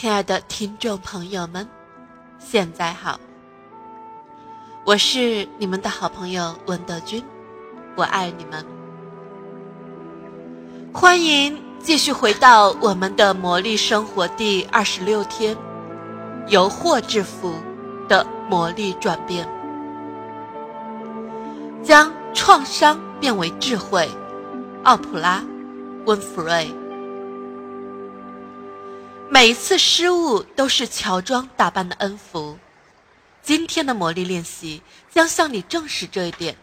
亲爱的听众朋友们，现在好，我是你们的好朋友文德军，我爱你们，欢迎继续回到我们的魔力生活第二十六天，由祸致福的魔力转变，将创伤变为智慧，奥普拉·温弗瑞。每一次失误都是乔装打扮的恩福。今天的魔力练习将向你证实这一点。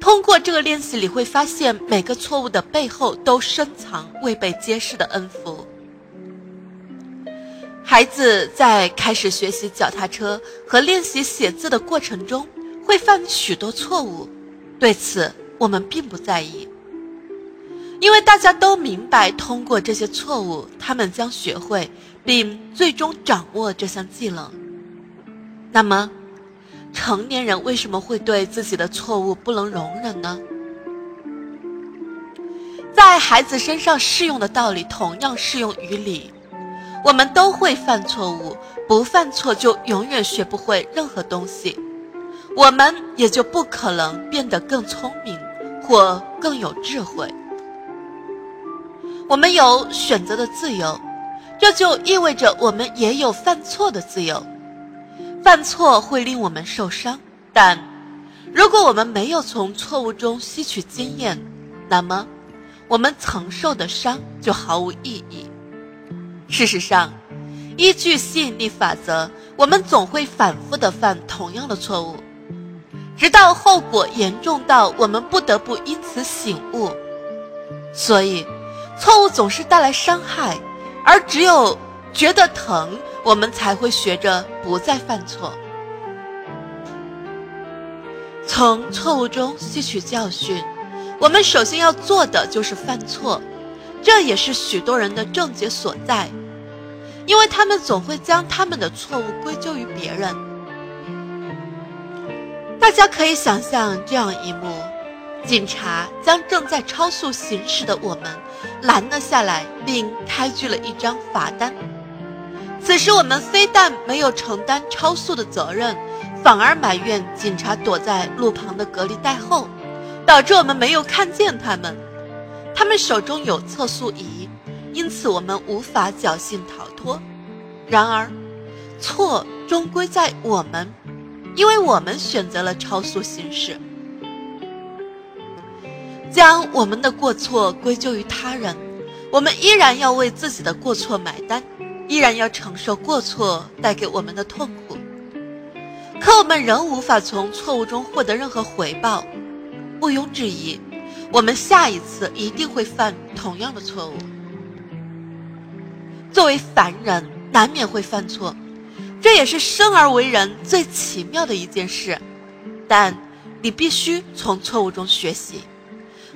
通过这个练习，你会发现每个错误的背后都深藏未被揭示的恩福。孩子在开始学习脚踏车和练习写字的过程中，会犯许多错误，对此我们并不在意。因为大家都明白，通过这些错误，他们将学会并最终掌握这项技能。那么，成年人为什么会对自己的错误不能容忍呢？在孩子身上适用的道理，同样适用于你。我们都会犯错误，不犯错就永远学不会任何东西，我们也就不可能变得更聪明或更有智慧。我们有选择的自由，这就意味着我们也有犯错的自由。犯错会令我们受伤，但如果我们没有从错误中吸取经验，那么我们承受的伤就毫无意义。事实上，依据吸引力法则，我们总会反复的犯同样的错误，直到后果严重到我们不得不因此醒悟。所以。错误总是带来伤害，而只有觉得疼，我们才会学着不再犯错。从错误中吸取教训，我们首先要做的就是犯错，这也是许多人的症结所在，因为他们总会将他们的错误归咎于别人。大家可以想象这样一幕。警察将正在超速行驶的我们拦了下来，并开具了一张罚单。此时，我们非但没有承担超速的责任，反而埋怨警察躲在路旁的隔离带后，导致我们没有看见他们。他们手中有测速仪，因此我们无法侥幸逃脱。然而，错终归在我们，因为我们选择了超速行驶。将我们的过错归咎于他人，我们依然要为自己的过错买单，依然要承受过错带给我们的痛苦。可我们仍无法从错误中获得任何回报。毋庸置疑，我们下一次一定会犯同样的错误。作为凡人，难免会犯错，这也是生而为人最奇妙的一件事。但你必须从错误中学习。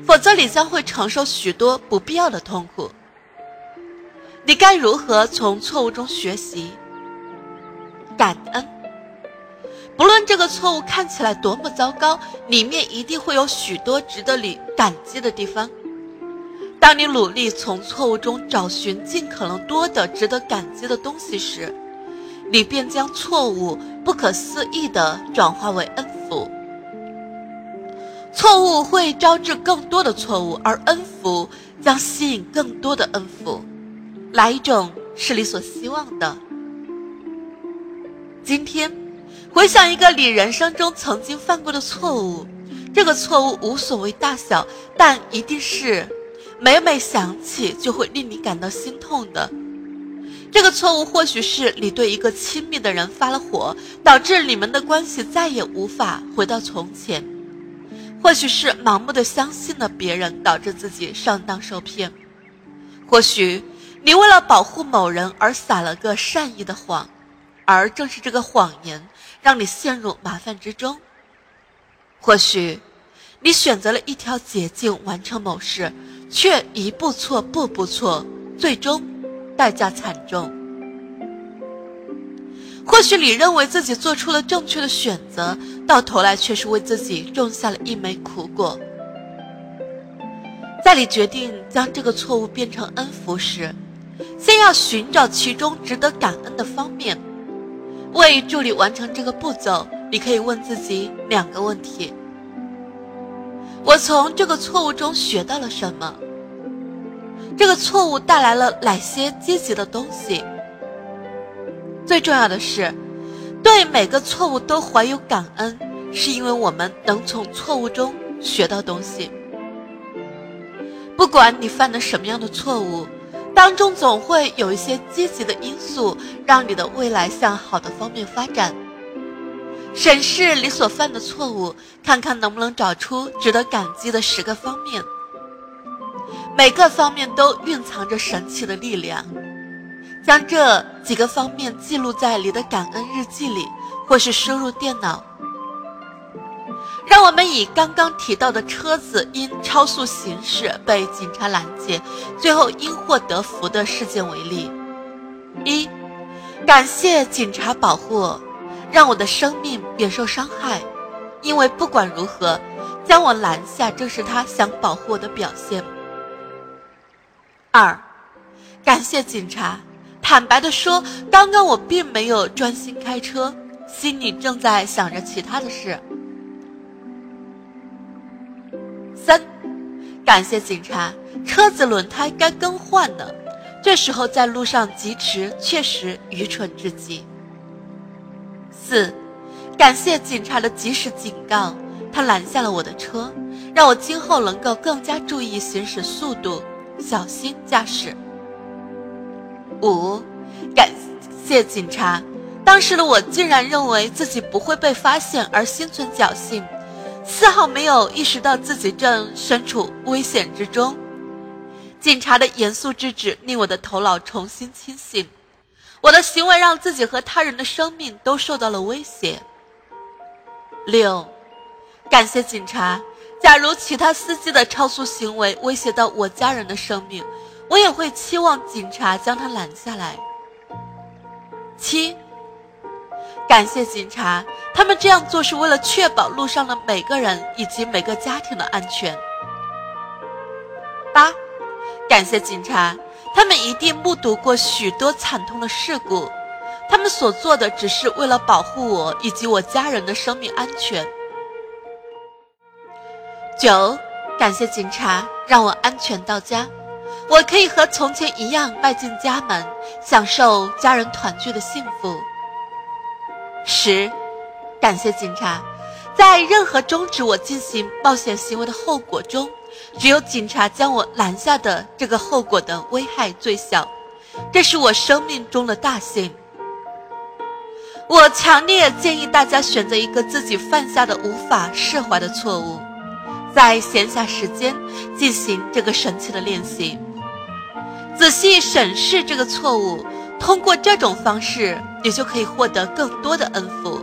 否则，你将会承受许多不必要的痛苦。你该如何从错误中学习？感恩。不论这个错误看起来多么糟糕，里面一定会有许多值得你感激的地方。当你努力从错误中找寻尽可能多的值得感激的东西时，你便将错误不可思议地转化为恩。错误会招致更多的错误，而恩福将吸引更多的恩福。哪一种是你所希望的？今天，回想一个你人生中曾经犯过的错误，这个错误无所谓大小，但一定是每每想起就会令你感到心痛的。这个错误或许是你对一个亲密的人发了火，导致你们的关系再也无法回到从前。或许是盲目的相信了别人，导致自己上当受骗；或许你为了保护某人而撒了个善意的谎，而正是这个谎言让你陷入麻烦之中；或许你选择了一条捷径完成某事，却一步错步步错，最终代价惨重。或许你认为自己做出了正确的选择，到头来却是为自己种下了一枚苦果。在你决定将这个错误变成恩福时，先要寻找其中值得感恩的方面。为助力完成这个步骤，你可以问自己两个问题：我从这个错误中学到了什么？这个错误带来了哪些积极的东西？最重要的是，对每个错误都怀有感恩，是因为我们能从错误中学到东西。不管你犯了什么样的错误。当中总会有一些积极的因素，让你的未来向好的方面发展。审视你所犯的错误，看看能不能找出值得感激的十个方面。每个方面都蕴藏着神奇的力量。将这几个方面记录在你的感恩日记里，或是输入电脑。让我们以刚刚提到的车子因超速行驶被警察拦截，最后因祸得福的事件为例。一，感谢警察保护我，让我的生命免受伤害，因为不管如何，将我拦下正是他想保护我的表现。二，感谢警察，坦白的说，刚刚我并没有专心开车，心里正在想着其他的事。三，感谢警察，车子轮胎该更换了，这时候在路上疾驰确实愚蠢至极。四，感谢警察的及时警告，他拦下了我的车，让我今后能够更加注意行驶速度，小心驾驶。五，感谢警察，当时的我竟然认为自己不会被发现而心存侥幸。丝毫没有意识到自己正身处危险之中，警察的严肃制止令我的头脑重新清醒。我的行为让自己和他人的生命都受到了威胁。六，感谢警察。假如其他司机的超速行为威胁到我家人的生命，我也会期望警察将他拦下来。七。感谢警察，他们这样做是为了确保路上的每个人以及每个家庭的安全。八，感谢警察，他们一定目睹过许多惨痛的事故，他们所做的只是为了保护我以及我家人的生命安全。九，感谢警察，让我安全到家，我可以和从前一样迈进家门，享受家人团聚的幸福。十，感谢警察，在任何终止我进行冒险行为的后果中，只有警察将我拦下的这个后果的危害最小，这是我生命中的大幸。我强烈建议大家选择一个自己犯下的无法释怀的错误，在闲暇时间进行这个神奇的练习，仔细审视这个错误。通过这种方式，你就可以获得更多的恩福。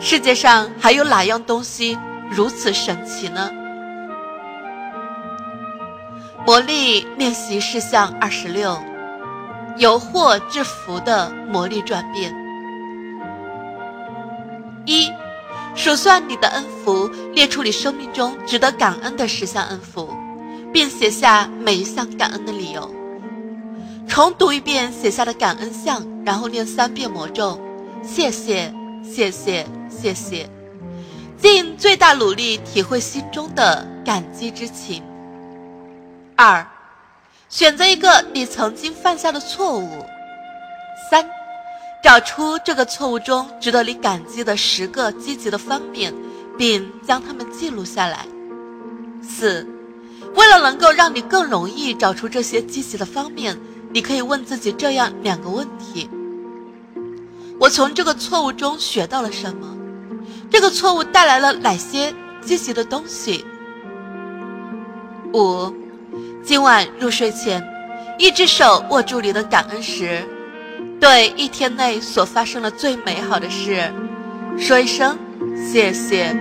世界上还有哪样东西如此神奇呢？魔力练习事项二十六：由祸至福的魔力转变。一、数算你的恩福，列出你生命中值得感恩的十项恩福，并写下每一项感恩的理由。重读一遍写下的感恩项，然后念三遍魔咒，谢谢，谢谢，谢谢，尽最大努力体会心中的感激之情。二，选择一个你曾经犯下的错误。三，找出这个错误中值得你感激的十个积极的方面，并将它们记录下来。四，为了能够让你更容易找出这些积极的方面。你可以问自己这样两个问题：我从这个错误中学到了什么？这个错误带来了哪些积极的东西？五，今晚入睡前，一只手握住你的感恩石，对一天内所发生的最美好的事。说一声谢谢。